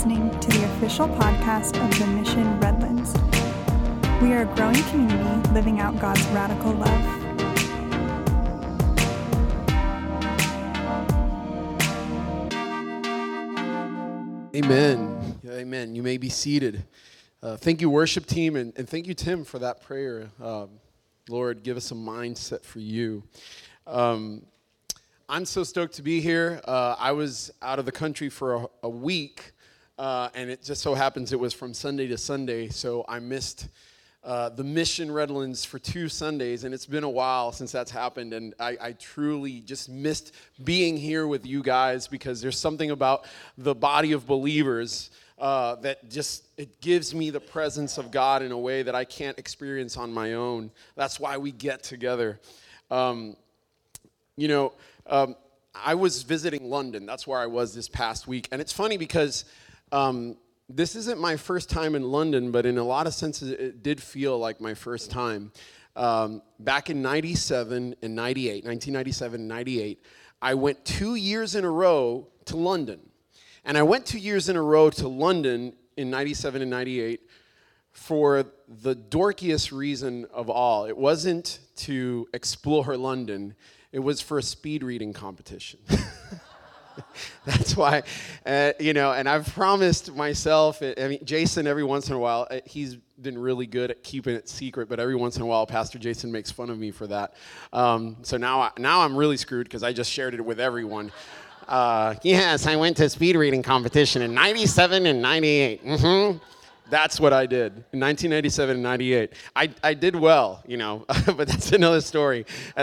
listening to the official podcast of the Mission Redlands. We are a growing community living out God's radical love. Amen. Amen. You may be seated. Uh, thank you, worship team, and, and, thank you, Tim, for that prayer. Um, Lord, give us a mindset for you. Um, I'm so stoked to be here. Uh, I was out of the country for a, a week, uh, and it just so happens it was from Sunday to Sunday, so I missed uh, the Mission Redlands for two Sundays, and it's been a while since that's happened, and I, I, truly just missed being here with you guys because there's something about the body of believers uh, that just it gives me the presence of God in a way that I can't experience on my own. That's why we get together. Um, you know, um, I was visiting London. That's where I was this past week. And it's funny because um, this isn't my first time in London, but in a lot of senses, it did feel like my first time. Um, back in 97 and 98, 1997 and 98, I went two years in a row to London. And I went two years in a row to London in 97 and 98 for the dorkiest reason of all. It wasn't to explore London, it was for a speed reading competition. That's why, uh, you know, and I've promised myself, I mean, Jason, every once in a while, uh, he's been really good at keeping it secret, but every once in a while, Pastor Jason makes fun of me for that. Um, so now, I, now I'm really screwed because I just shared it with everyone. Uh, yes, I went to speed reading competition in 97 and 98. Mm-hmm. That's what I did in 1997 and 98. I, I did well, you know, but that's another story.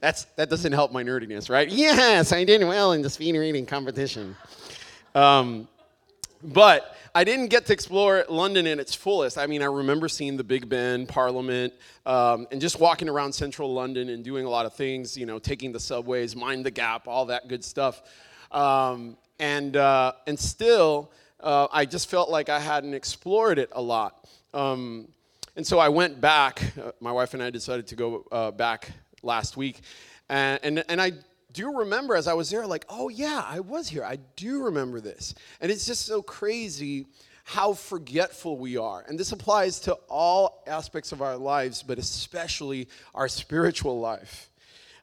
That's, that doesn't help my nerdiness, right? Yes, I did well in the speed reading competition. Um, but I didn't get to explore London in its fullest. I mean, I remember seeing the Big Ben, Parliament, um, and just walking around central London and doing a lot of things, you know, taking the subways, mind the gap, all that good stuff. Um, and, uh, and still, uh, I just felt like I hadn't explored it a lot. Um, and so I went back. Uh, my wife and I decided to go uh, back last week. And, and, and I do remember as I was there, like, oh, yeah, I was here. I do remember this. And it's just so crazy how forgetful we are. And this applies to all aspects of our lives, but especially our spiritual life.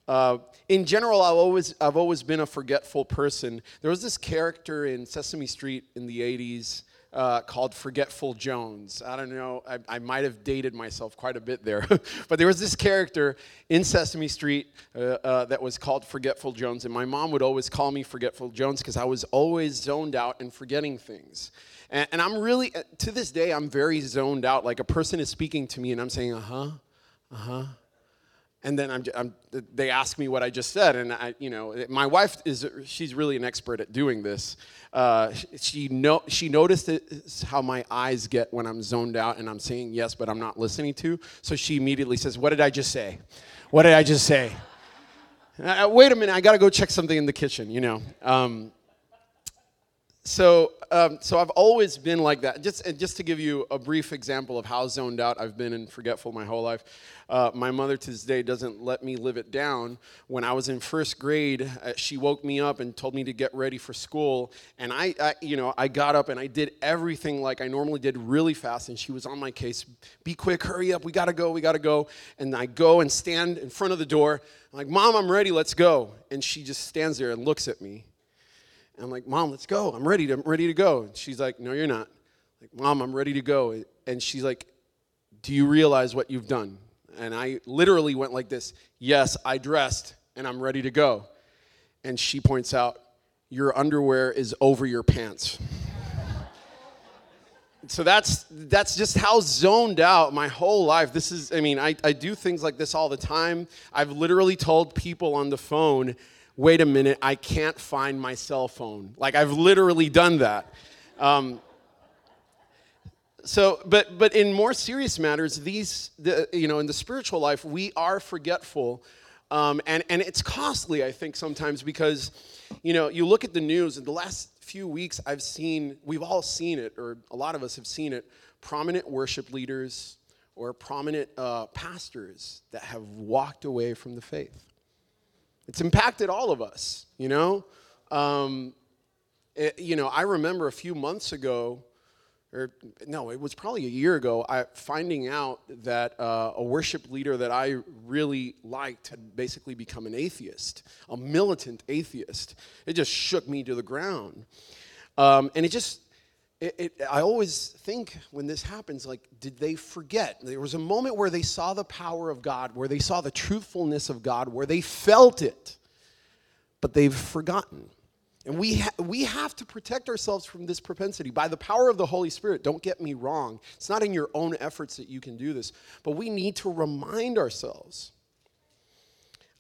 Uh, in general, I've always, I've always been a forgetful person. There was this character in Sesame Street in the 80s uh, called Forgetful Jones. I don't know, I, I might have dated myself quite a bit there. but there was this character in Sesame Street uh, uh, that was called Forgetful Jones. And my mom would always call me Forgetful Jones because I was always zoned out and forgetting things. And, and I'm really, uh, to this day, I'm very zoned out. Like a person is speaking to me and I'm saying, uh huh, uh huh and then I'm, I'm, they ask me what I just said, and I, you know, my wife is she's really an expert at doing this. Uh, she know she noticed how my eyes get when I'm zoned out and I'm saying yes, but I'm not listening to. So she immediately says, "What did I just say? What did I just say?" Uh, wait a minute, I got to go check something in the kitchen. You know. Um, so, um, so I've always been like that. Just, just to give you a brief example of how zoned out I've been and forgetful my whole life. Uh, my mother to this day doesn't let me live it down. When I was in first grade, uh, she woke me up and told me to get ready for school, and I, I, you know, I got up and I did everything like I normally did really fast, and she was on my case. Be quick, hurry up, we gotta go, we gotta go. And I go and stand in front of the door. I'm like, Mom, I'm ready, let's go. And she just stands there and looks at me. And I'm like, Mom, let's go. I'm ready. To, I'm ready to go. And she's like, No, you're not. Like, Mom, I'm ready to go. And she's like, Do you realize what you've done? And I literally went like this Yes, I dressed and I'm ready to go. And she points out, Your underwear is over your pants. so that's that's just how zoned out my whole life this is i mean I, I do things like this all the time i've literally told people on the phone wait a minute, I can't find my cell phone. Like I've literally done that. Um, so, but but in more serious matters, these the, you know in the spiritual life we are forgetful, um, and and it's costly. I think sometimes because you know you look at the news. In the last few weeks, I've seen we've all seen it, or a lot of us have seen it. Prominent worship leaders or prominent uh, pastors that have walked away from the faith. It's impacted all of us, you know? Um, It, you know, I remember a few months ago, or no, it was probably a year ago, I, finding out that uh, a worship leader that I really liked had basically become an atheist, a militant atheist. It just shook me to the ground. Um, and it just, it, it, I always think when this happens, like, did they forget? There was a moment where they saw the power of God, where they saw the truthfulness of God, where they felt it, but they've forgotten. And we, ha- we have to protect ourselves from this propensity by the power of the Holy Spirit. Don't get me wrong. It's not in your own efforts that you can do this, but we need to remind ourselves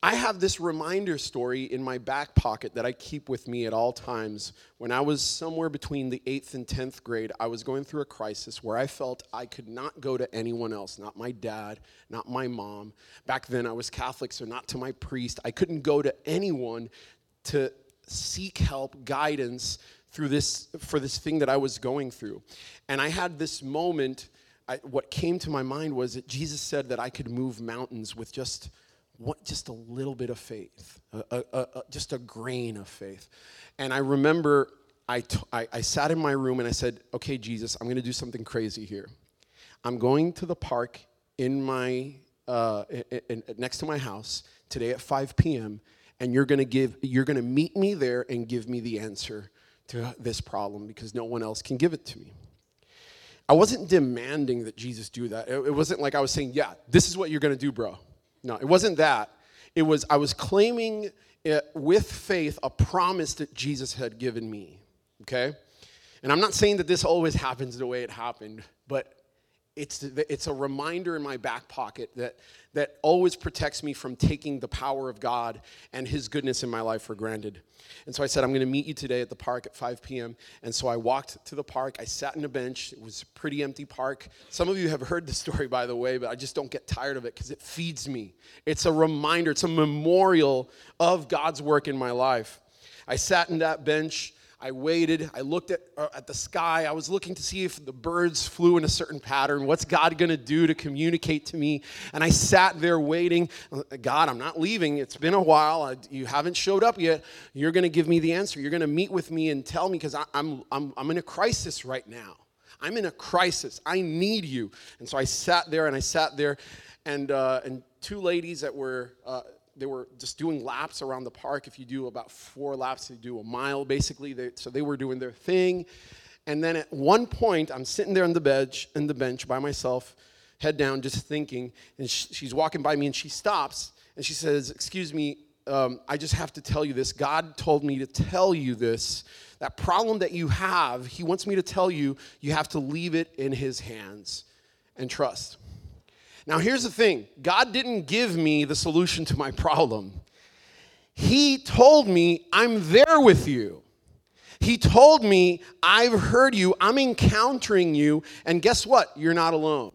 I have this reminder story in my back pocket that I keep with me at all times. When I was somewhere between the eighth and 10th grade, I was going through a crisis where I felt I could not go to anyone else, not my dad, not my mom. Back then I was Catholic, so not to my priest. I couldn't go to anyone to seek help, guidance through this for this thing that I was going through. And I had this moment. I, what came to my mind was that Jesus said that I could move mountains with just what, just a little bit of faith, a, a, a, just a grain of faith. And I remember I, t- I, I sat in my room and I said, Okay, Jesus, I'm going to do something crazy here. I'm going to the park in my, uh, in, in, next to my house today at 5 p.m., and you're going to give, you're going to meet me there and give me the answer to this problem because no one else can give it to me. I wasn't demanding that Jesus do that. It, it wasn't like I was saying, Yeah, this is what you're going to do, bro. No, it wasn't that. It was, I was claiming it with faith a promise that Jesus had given me. Okay? And I'm not saying that this always happens the way it happened, but it's, it's a reminder in my back pocket that, that always protects me from taking the power of God and His goodness in my life for granted. And so I said, I'm going to meet you today at the park at 5 p.m. And so I walked to the park. I sat in a bench. It was a pretty empty park. Some of you have heard the story, by the way, but I just don't get tired of it because it feeds me. It's a reminder, it's a memorial of God's work in my life. I sat in that bench. I waited. I looked at, uh, at the sky. I was looking to see if the birds flew in a certain pattern. What's God going to do to communicate to me? And I sat there waiting. God, I'm not leaving. It's been a while. I, you haven't showed up yet. You're going to give me the answer. You're going to meet with me and tell me because I'm, I'm, I'm in a crisis right now. I'm in a crisis. I need you. And so I sat there and I sat there, and, uh, and two ladies that were. Uh, they were just doing laps around the park. If you do about four laps, you do a mile basically. They, so they were doing their thing. And then at one point, I'm sitting there on the bench, in the bench by myself, head down, just thinking. And sh- she's walking by me, and she stops, and she says, "Excuse me, um, I just have to tell you this. God told me to tell you this. That problem that you have, He wants me to tell you. You have to leave it in His hands and trust." Now, here's the thing God didn't give me the solution to my problem. He told me, I'm there with you. He told me, I've heard you, I'm encountering you, and guess what? You're not alone.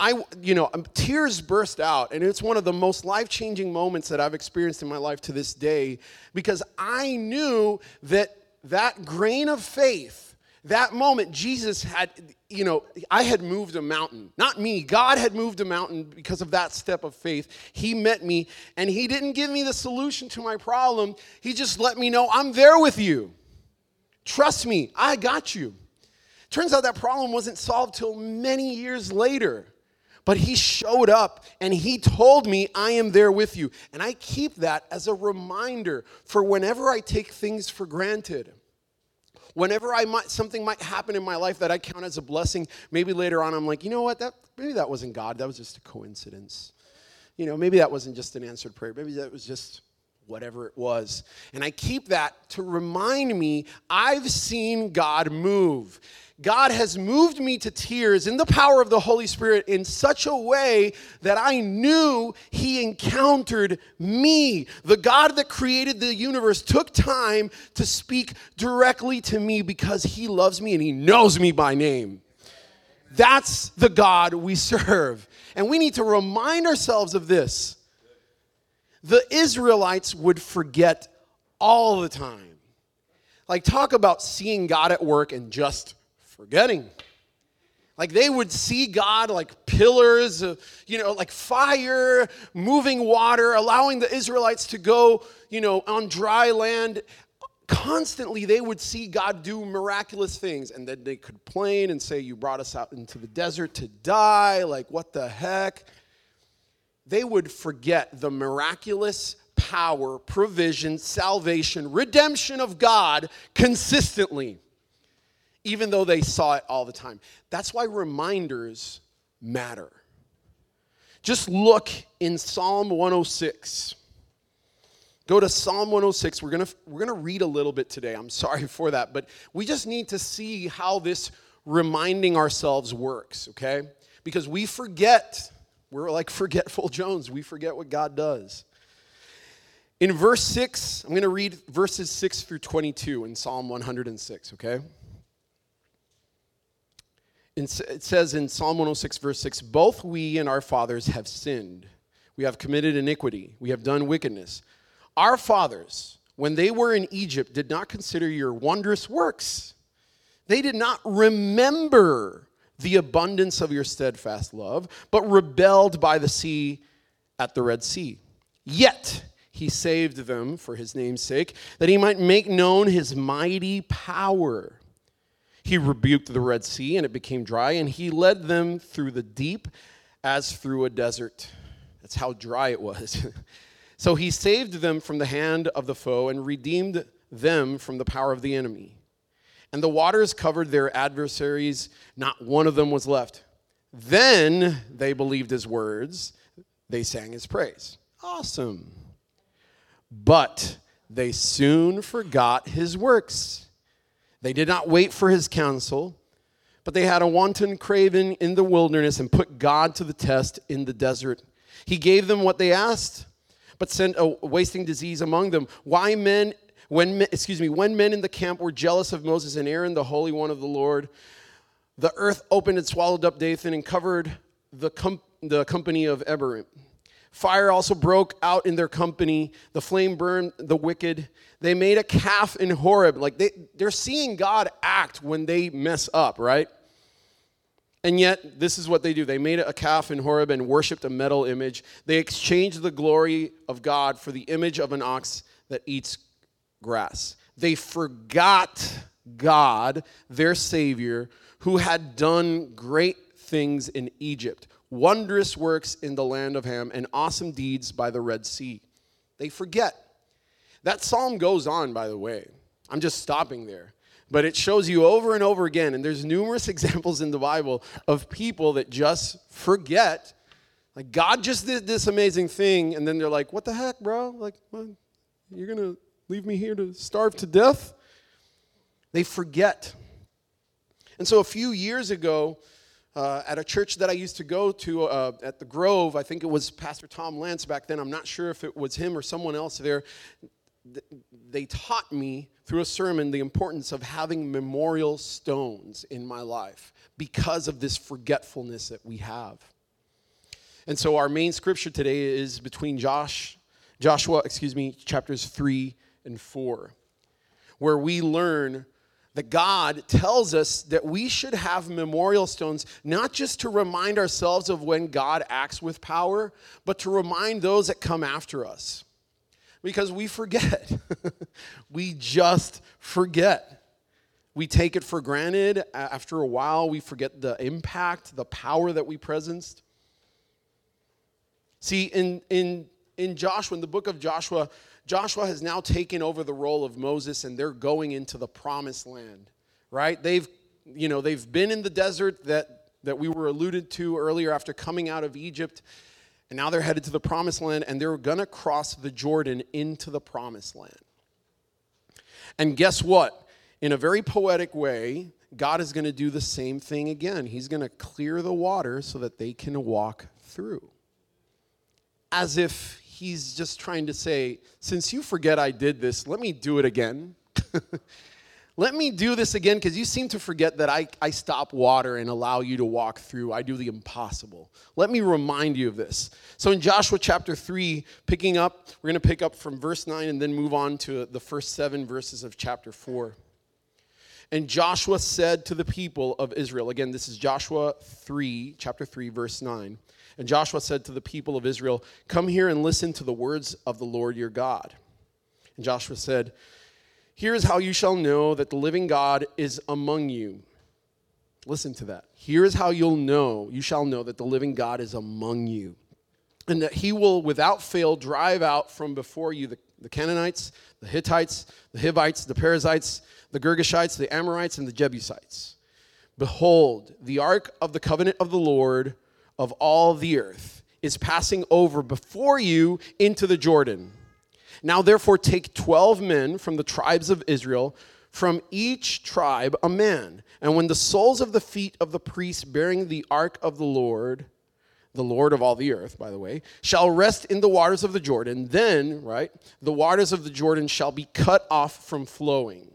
I, you know, tears burst out, and it's one of the most life changing moments that I've experienced in my life to this day because I knew that that grain of faith that moment, Jesus had, you know, I had moved a mountain. Not me. God had moved a mountain because of that step of faith. He met me, and He didn't give me the solution to my problem. He just let me know, I'm there with you. Trust me, I got you. Turns out that problem wasn't solved till many years later. But he showed up and he told me, I am there with you. And I keep that as a reminder for whenever I take things for granted whenever I might something might happen in my life that I count as a blessing, maybe later on I'm like, you know what, that maybe that wasn't God, that was just a coincidence. You know, maybe that wasn't just an answered prayer. Maybe that was just whatever it was. And I keep that to remind me I've seen God move. God has moved me to tears in the power of the Holy Spirit in such a way that I knew He encountered me. The God that created the universe took time to speak directly to me because He loves me and He knows me by name. That's the God we serve. And we need to remind ourselves of this. The Israelites would forget all the time. Like, talk about seeing God at work and just forgetting. Like they would see God like pillars, uh, you know, like fire, moving water, allowing the Israelites to go, you know, on dry land. constantly they would see God do miraculous things and then they could complain and say, You brought us out into the desert to die. Like, what the heck? They would forget the miraculous power, provision, salvation, redemption of God consistently, even though they saw it all the time. That's why reminders matter. Just look in Psalm 106. Go to Psalm 106. We're going to we're going to read a little bit today. I'm sorry for that, but we just need to see how this reminding ourselves works, okay? Because we forget. We're like forgetful Jones. We forget what God does. In verse 6, I'm going to read verses 6 through 22 in Psalm 106, okay? It says in Psalm 106, verse 6 Both we and our fathers have sinned. We have committed iniquity. We have done wickedness. Our fathers, when they were in Egypt, did not consider your wondrous works. They did not remember the abundance of your steadfast love, but rebelled by the sea at the Red Sea. Yet he saved them for his name's sake, that he might make known his mighty power. He rebuked the Red Sea, and it became dry, and he led them through the deep as through a desert. That's how dry it was. So he saved them from the hand of the foe and redeemed them from the power of the enemy. And the waters covered their adversaries, not one of them was left. Then they believed his words, they sang his praise. Awesome. But they soon forgot his works. They did not wait for his counsel, but they had a wanton craving in the wilderness and put God to the test in the desert. He gave them what they asked but sent a wasting disease among them. Why men, when, excuse me, when men in the camp were jealous of Moses and Aaron, the Holy One of the Lord, the earth opened and swallowed up Dathan and covered the, com- the company of Abiram. Fire also broke out in their company. The flame burned the wicked. They made a calf in Horeb. Like they, they're seeing God act when they mess up, right? And yet, this is what they do. They made a calf in Horeb and worshiped a metal image. They exchanged the glory of God for the image of an ox that eats grass. They forgot God, their Savior, who had done great things in Egypt, wondrous works in the land of Ham, and awesome deeds by the Red Sea. They forget. That psalm goes on, by the way. I'm just stopping there. But it shows you over and over again, and there's numerous examples in the Bible of people that just forget. Like, God just did this amazing thing, and then they're like, what the heck, bro? Like, you're going to leave me here to starve to death? They forget. And so a few years ago, uh, at a church that I used to go to uh, at the Grove, I think it was Pastor Tom Lance back then. I'm not sure if it was him or someone else there they taught me through a sermon the importance of having memorial stones in my life because of this forgetfulness that we have. And so our main scripture today is between Josh, Joshua, excuse me, chapters 3 and 4, where we learn that God tells us that we should have memorial stones, not just to remind ourselves of when God acts with power, but to remind those that come after us because we forget. we just forget. We take it for granted. After a while, we forget the impact, the power that we presenced. See, in, in, in Joshua, in the book of Joshua, Joshua has now taken over the role of Moses and they're going into the promised land, right? They've, you know, they've been in the desert that, that we were alluded to earlier after coming out of Egypt. And now they're headed to the promised land and they're going to cross the Jordan into the promised land. And guess what? In a very poetic way, God is going to do the same thing again. He's going to clear the water so that they can walk through. As if he's just trying to say, since you forget I did this, let me do it again. Let me do this again because you seem to forget that I, I stop water and allow you to walk through. I do the impossible. Let me remind you of this. So in Joshua chapter 3, picking up, we're going to pick up from verse 9 and then move on to the first seven verses of chapter 4. And Joshua said to the people of Israel, again, this is Joshua 3, chapter 3, verse 9. And Joshua said to the people of Israel, Come here and listen to the words of the Lord your God. And Joshua said, Here is how you shall know that the living God is among you. Listen to that. Here is how you'll know, you shall know that the living God is among you, and that he will without fail drive out from before you the, the Canaanites, the Hittites, the Hivites, the Perizzites, the Girgashites, the Amorites, and the Jebusites. Behold, the ark of the covenant of the Lord of all the earth is passing over before you into the Jordan. Now, therefore, take 12 men from the tribes of Israel, from each tribe a man. And when the soles of the feet of the priests bearing the ark of the Lord, the Lord of all the earth, by the way, shall rest in the waters of the Jordan, then, right, the waters of the Jordan shall be cut off from flowing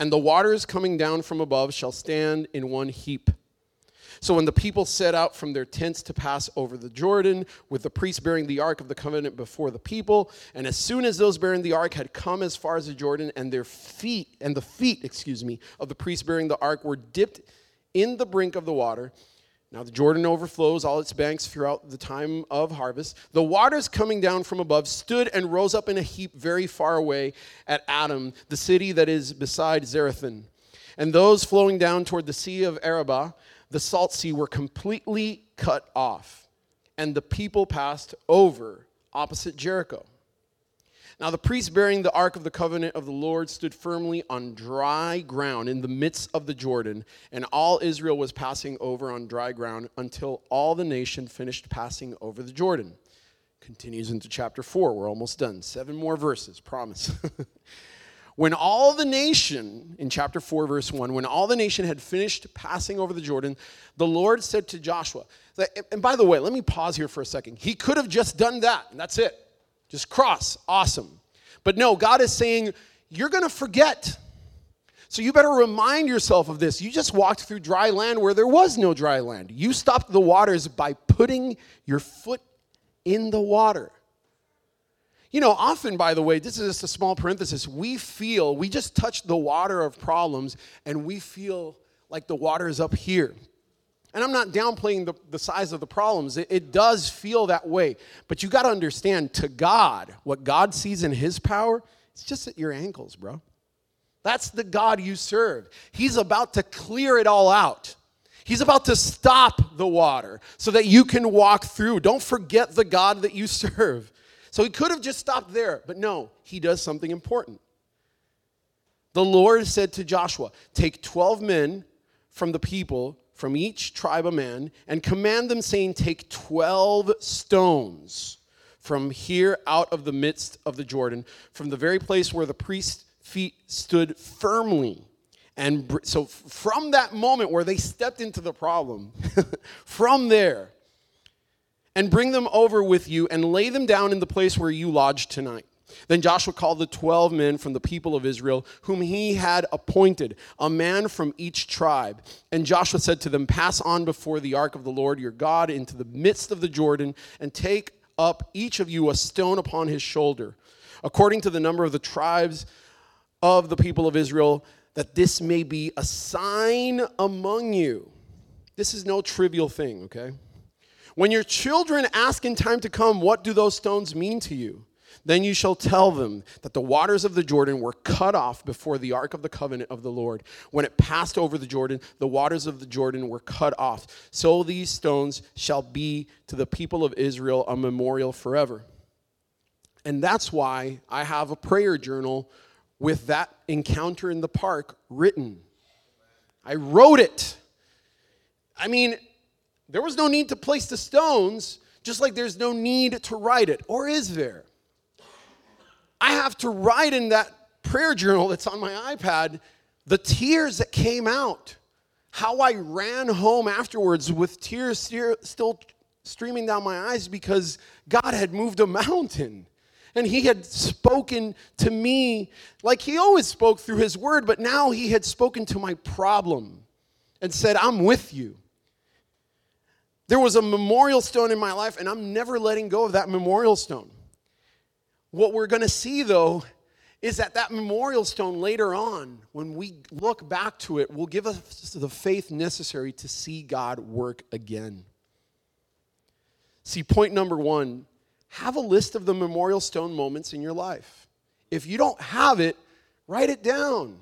and the waters coming down from above shall stand in one heap. So when the people set out from their tents to pass over the Jordan, with the priests bearing the ark of the covenant before the people, and as soon as those bearing the ark had come as far as the Jordan, and their feet, and the feet, excuse me, of the priests bearing the ark were dipped in the brink of the water, now the Jordan overflows all its banks throughout the time of harvest. The waters coming down from above stood and rose up in a heap very far away at Adam, the city that is beside Zarethan. And those flowing down toward the sea of Arabah, the salt sea, were completely cut off. And the people passed over opposite Jericho. Now the priest bearing the ark of the covenant of the Lord stood firmly on dry ground in the midst of the Jordan, and all Israel was passing over on dry ground until all the nation finished passing over the Jordan. Continues into chapter 4. We're almost done. Seven more verses, promise. when all the nation, in chapter 4, verse 1, when all the nation had finished passing over the Jordan, the Lord said to Joshua, and by the way, let me pause here for a second. He could have just done that, and that's it. Just cross. Awesome. But no, God is saying, you're going to forget. So you better remind yourself of this. You just walked through dry land where there was no dry land. You stopped the waters by putting your foot in the water. You know, often, by the way, this is just a small parenthesis, we feel, we just touch the water of problems and we feel like the water is up here. And I'm not downplaying the, the size of the problems. It, it does feel that way. But you got to understand to God, what God sees in His power, it's just at your ankles, bro. That's the God you serve. He's about to clear it all out. He's about to stop the water so that you can walk through. Don't forget the God that you serve. So he could have just stopped there, but no, he does something important. The Lord said to Joshua, Take 12 men from the people from each tribe a man, and command them, saying, Take 12 stones from here out of the midst of the Jordan, from the very place where the priest's feet stood firmly. And so, from that moment where they stepped into the problem, from there, and bring them over with you and lay them down in the place where you lodge tonight. Then Joshua called the 12 men from the people of Israel, whom he had appointed, a man from each tribe. And Joshua said to them, Pass on before the ark of the Lord your God into the midst of the Jordan, and take up each of you a stone upon his shoulder, according to the number of the tribes of the people of Israel, that this may be a sign among you. This is no trivial thing, okay? When your children ask in time to come, What do those stones mean to you? Then you shall tell them that the waters of the Jordan were cut off before the ark of the covenant of the Lord. When it passed over the Jordan, the waters of the Jordan were cut off. So these stones shall be to the people of Israel a memorial forever. And that's why I have a prayer journal with that encounter in the park written. I wrote it. I mean, there was no need to place the stones, just like there's no need to write it. Or is there? I have to write in that prayer journal that's on my iPad the tears that came out. How I ran home afterwards with tears still streaming down my eyes because God had moved a mountain. And he had spoken to me like he always spoke through his word, but now he had spoken to my problem and said, I'm with you. There was a memorial stone in my life, and I'm never letting go of that memorial stone. What we're going to see, though, is that that memorial stone later on, when we look back to it, will give us the faith necessary to see God work again. See, point number one have a list of the memorial stone moments in your life. If you don't have it, Write it down.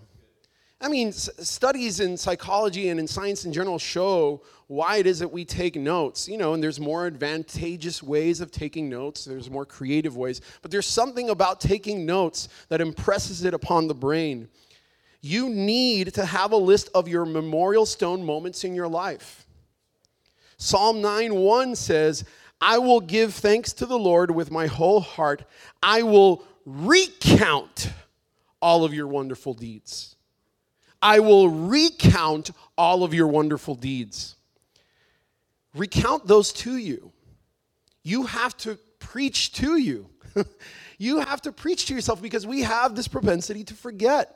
I mean, s- studies in psychology and in science in general show why it is that we take notes. You know, and there's more advantageous ways of taking notes, there's more creative ways, but there's something about taking notes that impresses it upon the brain. You need to have a list of your memorial stone moments in your life. Psalm 9 1 says, I will give thanks to the Lord with my whole heart. I will recount all of your wonderful deeds. I will recount all of your wonderful deeds. Recount those to you. You have to preach to you. you have to preach to yourself because we have this propensity to forget.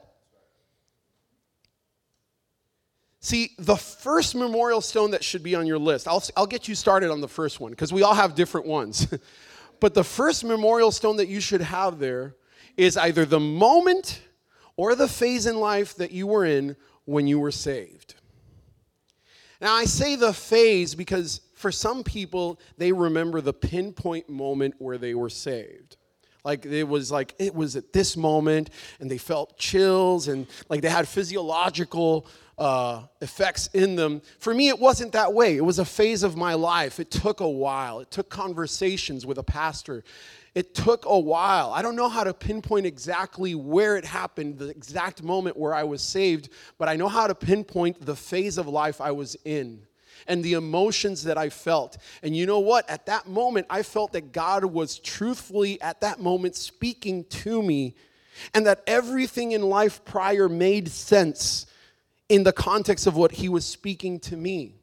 See, the first memorial stone that should be on your list, I'll, I'll get you started on the first one because we all have different ones. but the first memorial stone that you should have there is either the moment or the phase in life that you were in when you were saved. Now, I say the phase because for some people, they remember the pinpoint moment where they were saved. Like it was like it was at this moment, and they felt chills, and like they had physiological uh, effects in them. For me, it wasn't that way. It was a phase of my life. It took a while. It took conversations with a pastor. It took a while. I don't know how to pinpoint exactly where it happened, the exact moment where I was saved, but I know how to pinpoint the phase of life I was in and the emotions that I felt. And you know what? At that moment, I felt that God was truthfully, at that moment, speaking to me, and that everything in life prior made sense in the context of what He was speaking to me.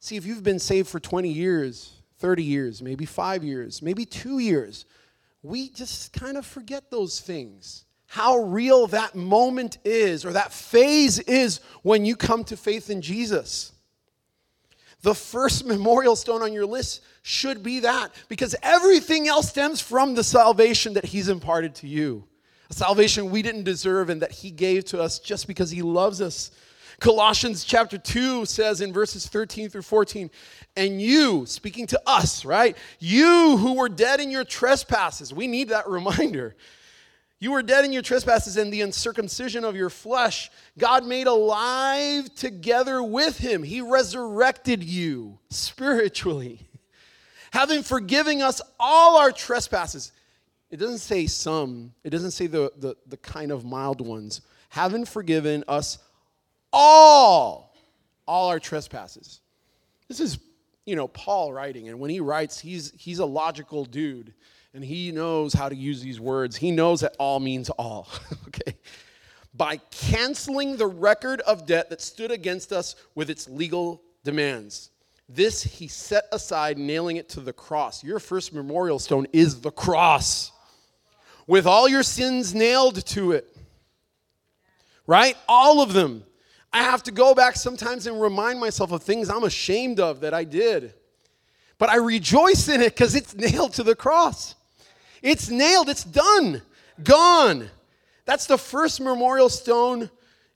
See, if you've been saved for 20 years, 30 years, maybe five years, maybe two years, we just kind of forget those things. How real that moment is, or that phase is when you come to faith in Jesus. The first memorial stone on your list should be that because everything else stems from the salvation that He's imparted to you. A salvation we didn't deserve and that He gave to us just because He loves us. Colossians chapter 2 says in verses 13 through 14, and you, speaking to us, right? You who were dead in your trespasses, we need that reminder. You were dead in your trespasses and the uncircumcision of your flesh. God made alive together with him. He resurrected you spiritually, having forgiven us all our trespasses. It doesn't say some, it doesn't say the, the, the kind of mild ones. Having forgiven us all, all our trespasses. This is, you know, Paul writing, and when he writes, he's, he's a logical dude and he knows how to use these words. He knows that all means all, okay? By canceling the record of debt that stood against us with its legal demands. This he set aside, nailing it to the cross. Your first memorial stone is the cross, with all your sins nailed to it. Right? All of them. I have to go back sometimes and remind myself of things I'm ashamed of that I did. But I rejoice in it because it's nailed to the cross. It's nailed, it's done, gone. That's the first memorial stone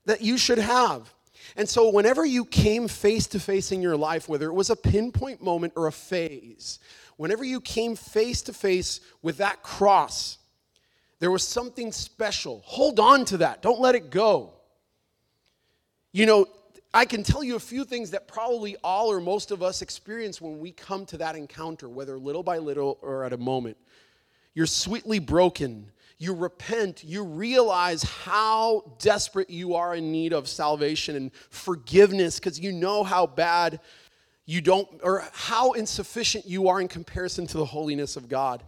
that you should have. And so, whenever you came face to face in your life, whether it was a pinpoint moment or a phase, whenever you came face to face with that cross, there was something special. Hold on to that, don't let it go. You know, I can tell you a few things that probably all or most of us experience when we come to that encounter, whether little by little or at a moment. You're sweetly broken. You repent. You realize how desperate you are in need of salvation and forgiveness because you know how bad you don't, or how insufficient you are in comparison to the holiness of God.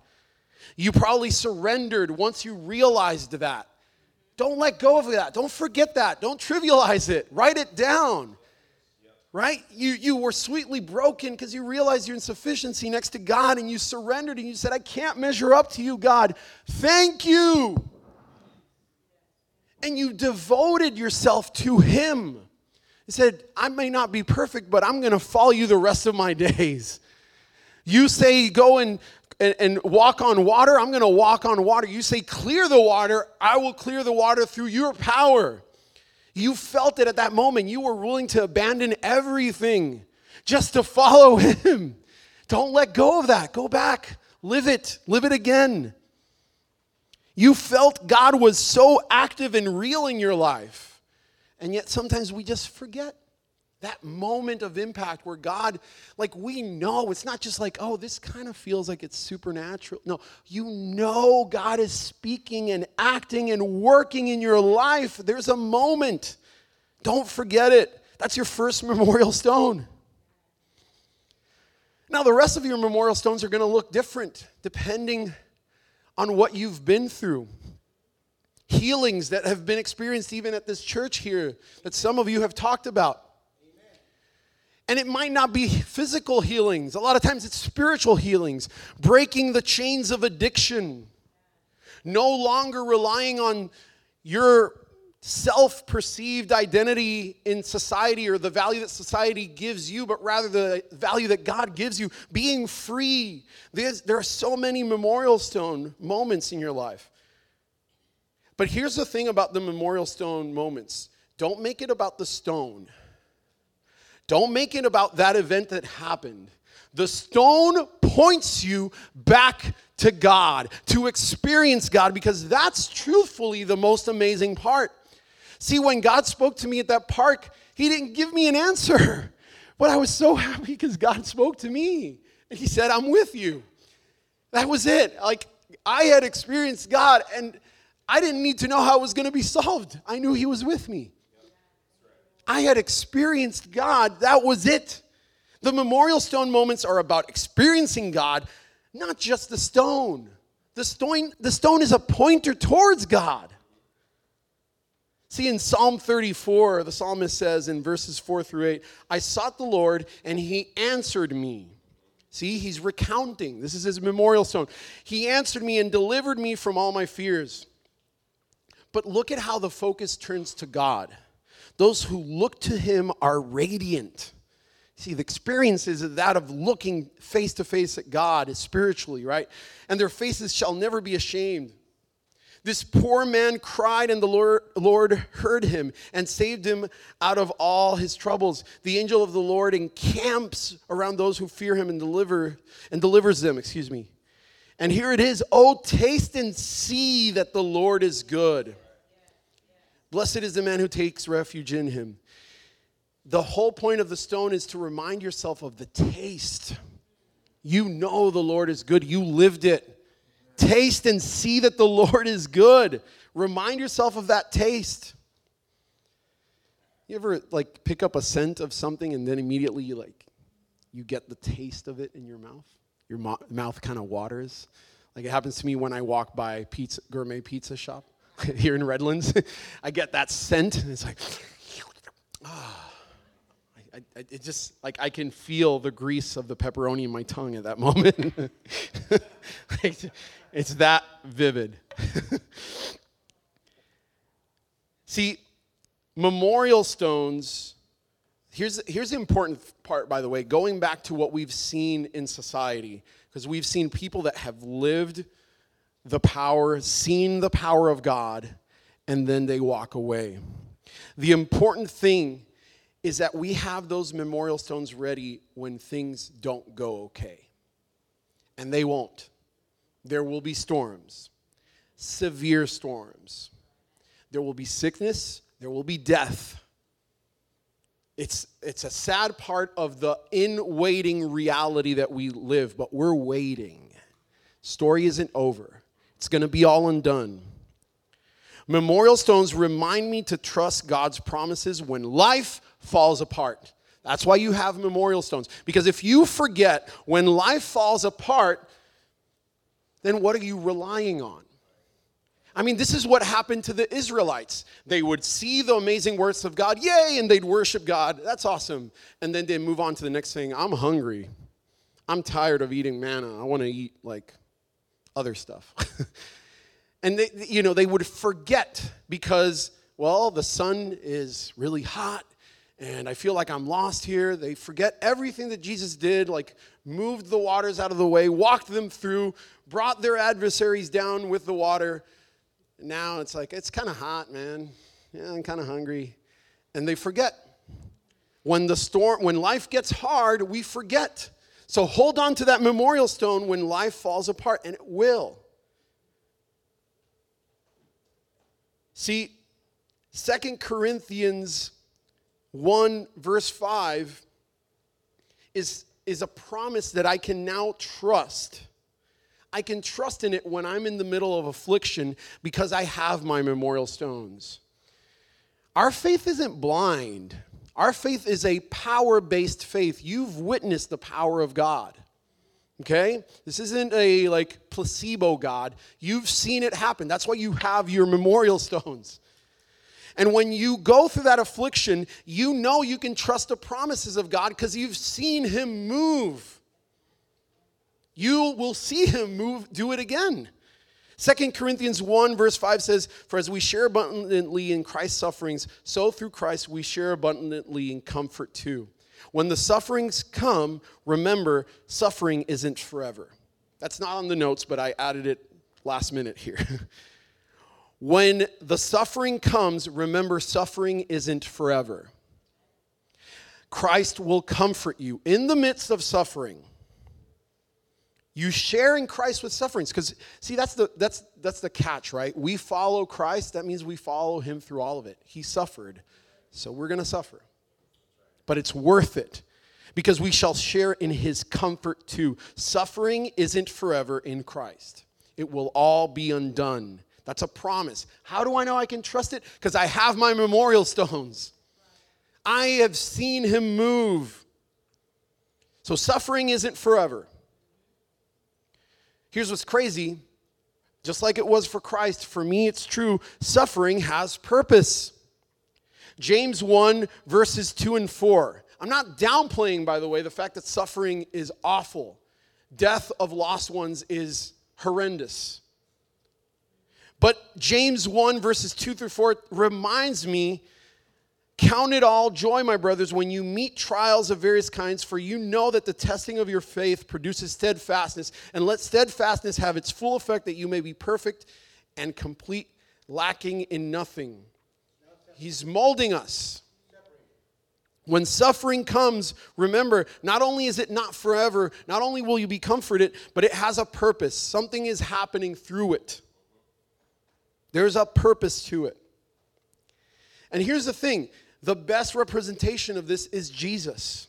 You probably surrendered once you realized that. Don't let go of that. Don't forget that. Don't trivialize it. Write it down right? You, you were sweetly broken because you realized your insufficiency next to God and you surrendered and you said, I can't measure up to you, God. Thank you. And you devoted yourself to Him. He said, I may not be perfect, but I'm going to follow you the rest of my days. You say, go and, and, and walk on water, I'm going to walk on water. You say, clear the water, I will clear the water through your power. You felt it at that moment. You were willing to abandon everything just to follow Him. Don't let go of that. Go back. Live it. Live it again. You felt God was so active and real in your life. And yet sometimes we just forget that moment of impact where God, like we know, it's not just like, oh, this kind of feels like it's supernatural. No, you know God is speaking and acting and working in your life. There's a moment. Don't forget it. That's your first memorial stone. Now, the rest of your memorial stones are going to look different depending on what you've been through. Healings that have been experienced even at this church here that some of you have talked about. And it might not be physical healings. A lot of times it's spiritual healings, breaking the chains of addiction, no longer relying on your self perceived identity in society or the value that society gives you, but rather the value that God gives you, being free. There's, there are so many memorial stone moments in your life. But here's the thing about the memorial stone moments don't make it about the stone, don't make it about that event that happened. The stone points you back to God, to experience God, because that's truthfully the most amazing part. See, when God spoke to me at that park, He didn't give me an answer. But I was so happy because God spoke to me. And He said, I'm with you. That was it. Like, I had experienced God, and I didn't need to know how it was going to be solved. I knew He was with me. I had experienced God. That was it. The memorial stone moments are about experiencing God, not just the stone. The stone, the stone is a pointer towards God. See, in Psalm 34, the psalmist says in verses 4 through 8, I sought the Lord and he answered me. See, he's recounting. This is his memorial stone. He answered me and delivered me from all my fears. But look at how the focus turns to God. Those who look to him are radiant. See, the experience is that of looking face to face at God is spiritually, right? And their faces shall never be ashamed. This poor man cried, and the Lord, Lord, heard him and saved him out of all his troubles. The angel of the Lord encamps around those who fear him and deliver and delivers them, excuse me. And here it is, oh taste and see that the Lord is good. Blessed is the man who takes refuge in him. The whole point of the stone is to remind yourself of the taste. You know the Lord is good. You lived it. Taste and see that the Lord is good. Remind yourself of that taste. You ever like pick up a scent of something and then immediately you like you get the taste of it in your mouth? Your mo- mouth kind of waters. Like it happens to me when I walk by pizza gourmet pizza shop here in Redlands. I get that scent and it's like ah. I, I, it just like I can feel the grease of the pepperoni in my tongue at that moment. it's that vivid. See, memorial stones. Here's, here's the important part, by the way, going back to what we've seen in society, because we've seen people that have lived the power, seen the power of God, and then they walk away. The important thing is that we have those memorial stones ready when things don't go okay. And they won't. There will be storms, severe storms. There will be sickness, there will be death. It's, it's a sad part of the in waiting reality that we live, but we're waiting. Story isn't over, it's going to be all undone. Memorial stones remind me to trust God's promises when life falls apart. That's why you have memorial stones. Because if you forget when life falls apart, then what are you relying on? I mean, this is what happened to the Israelites. They would see the amazing works of God, yay, and they'd worship God. That's awesome. And then they'd move on to the next thing. I'm hungry. I'm tired of eating manna. I want to eat like other stuff. and they, you know, they would forget because, well, the sun is really hot and I feel like I'm lost here. They forget everything that Jesus did, like moved the waters out of the way, walked them through, brought their adversaries down with the water. Now it's like, it's kind of hot, man. Yeah, I'm kind of hungry. And they forget. When the storm, when life gets hard, we forget. So hold on to that memorial stone when life falls apart, and it will. See, Second Corinthians 1, verse 5 is, is a promise that I can now trust. I can trust in it when I'm in the middle of affliction because I have my memorial stones. Our faith isn't blind. Our faith is a power based faith. You've witnessed the power of God. Okay? This isn't a like placebo God. You've seen it happen. That's why you have your memorial stones. And when you go through that affliction, you know you can trust the promises of God because you've seen Him move. You will see Him move, do it again. 2 Corinthians 1, verse 5 says, For as we share abundantly in Christ's sufferings, so through Christ we share abundantly in comfort too. When the sufferings come, remember, suffering isn't forever. That's not on the notes, but I added it last minute here. When the suffering comes, remember suffering isn't forever. Christ will comfort you in the midst of suffering. You share in Christ with sufferings because see that's the that's that's the catch, right? We follow Christ, that means we follow him through all of it. He suffered. So we're going to suffer. But it's worth it because we shall share in his comfort too. Suffering isn't forever in Christ. It will all be undone that's a promise. How do I know I can trust it? Because I have my memorial stones. I have seen him move. So suffering isn't forever. Here's what's crazy just like it was for Christ, for me it's true suffering has purpose. James 1, verses 2 and 4. I'm not downplaying, by the way, the fact that suffering is awful. Death of lost ones is horrendous. But James 1, verses 2 through 4 reminds me Count it all joy, my brothers, when you meet trials of various kinds, for you know that the testing of your faith produces steadfastness. And let steadfastness have its full effect, that you may be perfect and complete, lacking in nothing. He's molding us. When suffering comes, remember, not only is it not forever, not only will you be comforted, but it has a purpose. Something is happening through it. There's a purpose to it. And here's the thing the best representation of this is Jesus.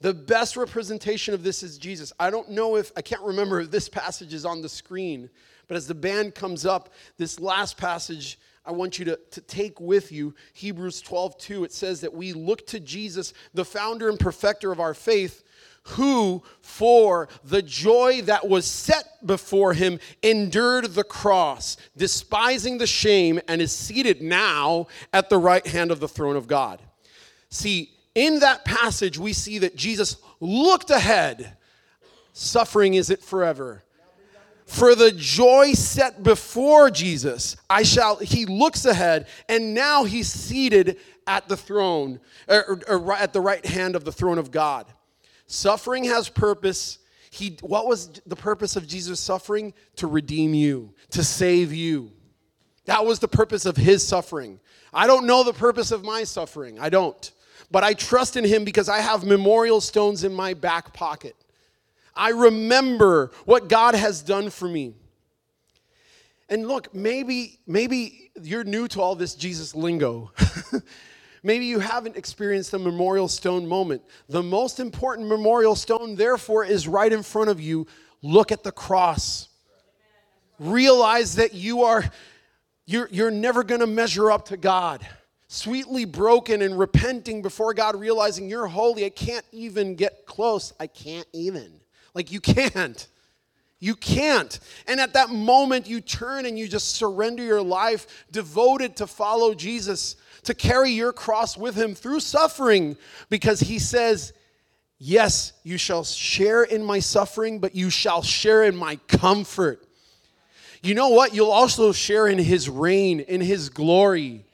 The best representation of this is Jesus. I don't know if, I can't remember if this passage is on the screen, but as the band comes up, this last passage I want you to, to take with you Hebrews 12 2. It says that we look to Jesus, the founder and perfecter of our faith, who, for the joy that was set before him, endured the cross, despising the shame, and is seated now at the right hand of the throne of God. See, in that passage, we see that Jesus looked ahead. Suffering isn't forever. For the joy set before Jesus, I shall, he looks ahead, and now he's seated at the throne, or, or, or at the right hand of the throne of God. Suffering has purpose. He, what was the purpose of Jesus' suffering? To redeem you, to save you. That was the purpose of his suffering. I don't know the purpose of my suffering. I don't. But I trust in him because I have memorial stones in my back pocket. I remember what God has done for me. And look, maybe maybe you're new to all this Jesus lingo. Maybe you haven't experienced a memorial stone moment. The most important memorial stone, therefore, is right in front of you. Look at the cross. Realize that you are you're, you're never going to measure up to God. Sweetly broken and repenting before God, realizing you're holy. I can't even get close. I can't even. Like, you can't. You can't. And at that moment, you turn and you just surrender your life, devoted to follow Jesus to carry your cross with him through suffering because he says, Yes, you shall share in my suffering, but you shall share in my comfort. You know what? You'll also share in his reign, in his glory,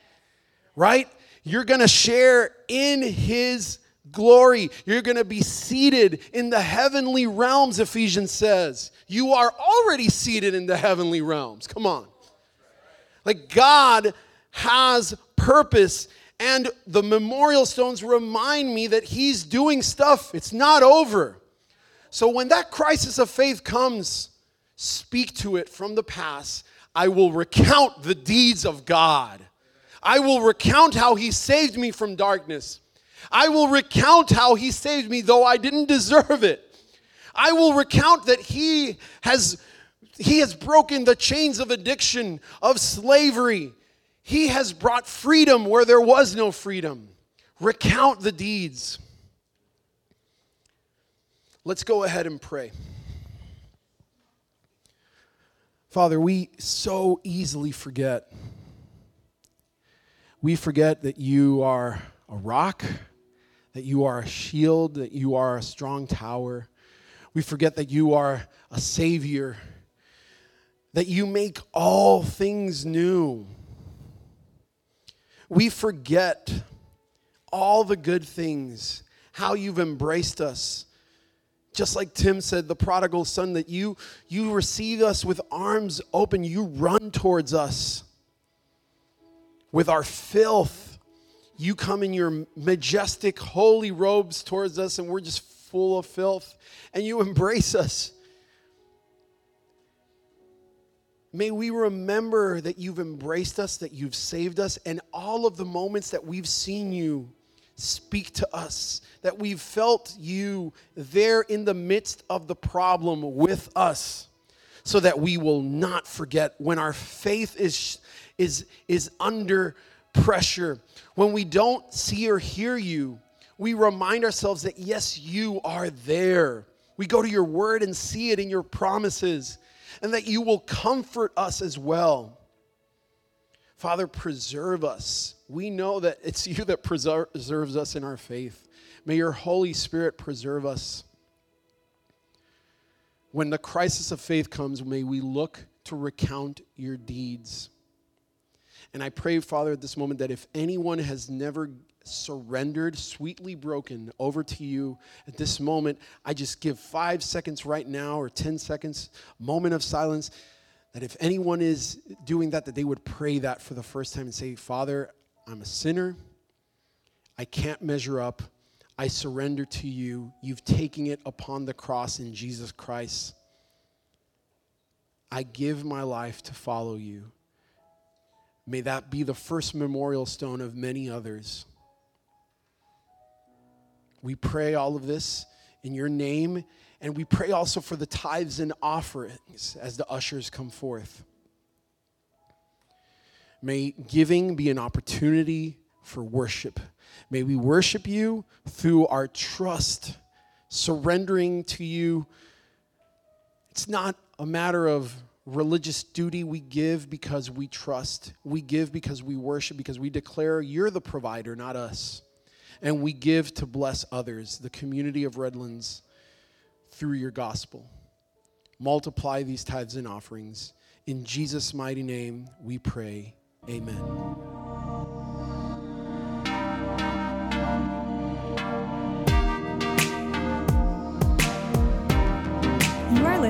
right? You're gonna share in his glory. You're gonna be seated in the heavenly realms, Ephesians says. You are already seated in the heavenly realms. Come on. Like God has purpose. And the memorial stones remind me that He's doing stuff, it's not over. So when that crisis of faith comes, speak to it from the past. I will recount the deeds of God. I will recount how he saved me from darkness. I will recount how he saved me though I didn't deserve it. I will recount that he has he has broken the chains of addiction, of slavery. He has brought freedom where there was no freedom. Recount the deeds. Let's go ahead and pray. Father, we so easily forget. We forget that you are a rock, that you are a shield, that you are a strong tower. We forget that you are a savior, that you make all things new. We forget all the good things, how you've embraced us, just like Tim said, the prodigal son, that you, you receive us with arms open. You run towards us with our filth. You come in your majestic, holy robes towards us, and we're just full of filth, and you embrace us. May we remember that you've embraced us, that you've saved us, and all of the moments that we've seen you speak to us, that we've felt you there in the midst of the problem with us, so that we will not forget when our faith is, is, is under pressure, when we don't see or hear you. We remind ourselves that yes, you are there. We go to your word and see it in your promises, and that you will comfort us as well. Father, preserve us. We know that it's you that preserves us in our faith. May your Holy Spirit preserve us. When the crisis of faith comes, may we look to recount your deeds. And I pray, Father, at this moment that if anyone has never surrendered, sweetly broken over to you at this moment, I just give five seconds right now or 10 seconds, moment of silence that if anyone is doing that, that they would pray that for the first time and say, Father, I'm a sinner. I can't measure up. I surrender to you. You've taken it upon the cross in Jesus Christ. I give my life to follow you. May that be the first memorial stone of many others. We pray all of this in your name and we pray also for the tithes and offerings as the ushers come forth. May giving be an opportunity for worship. May we worship you through our trust, surrendering to you. It's not a matter of religious duty. We give because we trust. We give because we worship, because we declare you're the provider, not us. And we give to bless others, the community of Redlands through your gospel. Multiply these tithes and offerings. In Jesus' mighty name, we pray. Amen.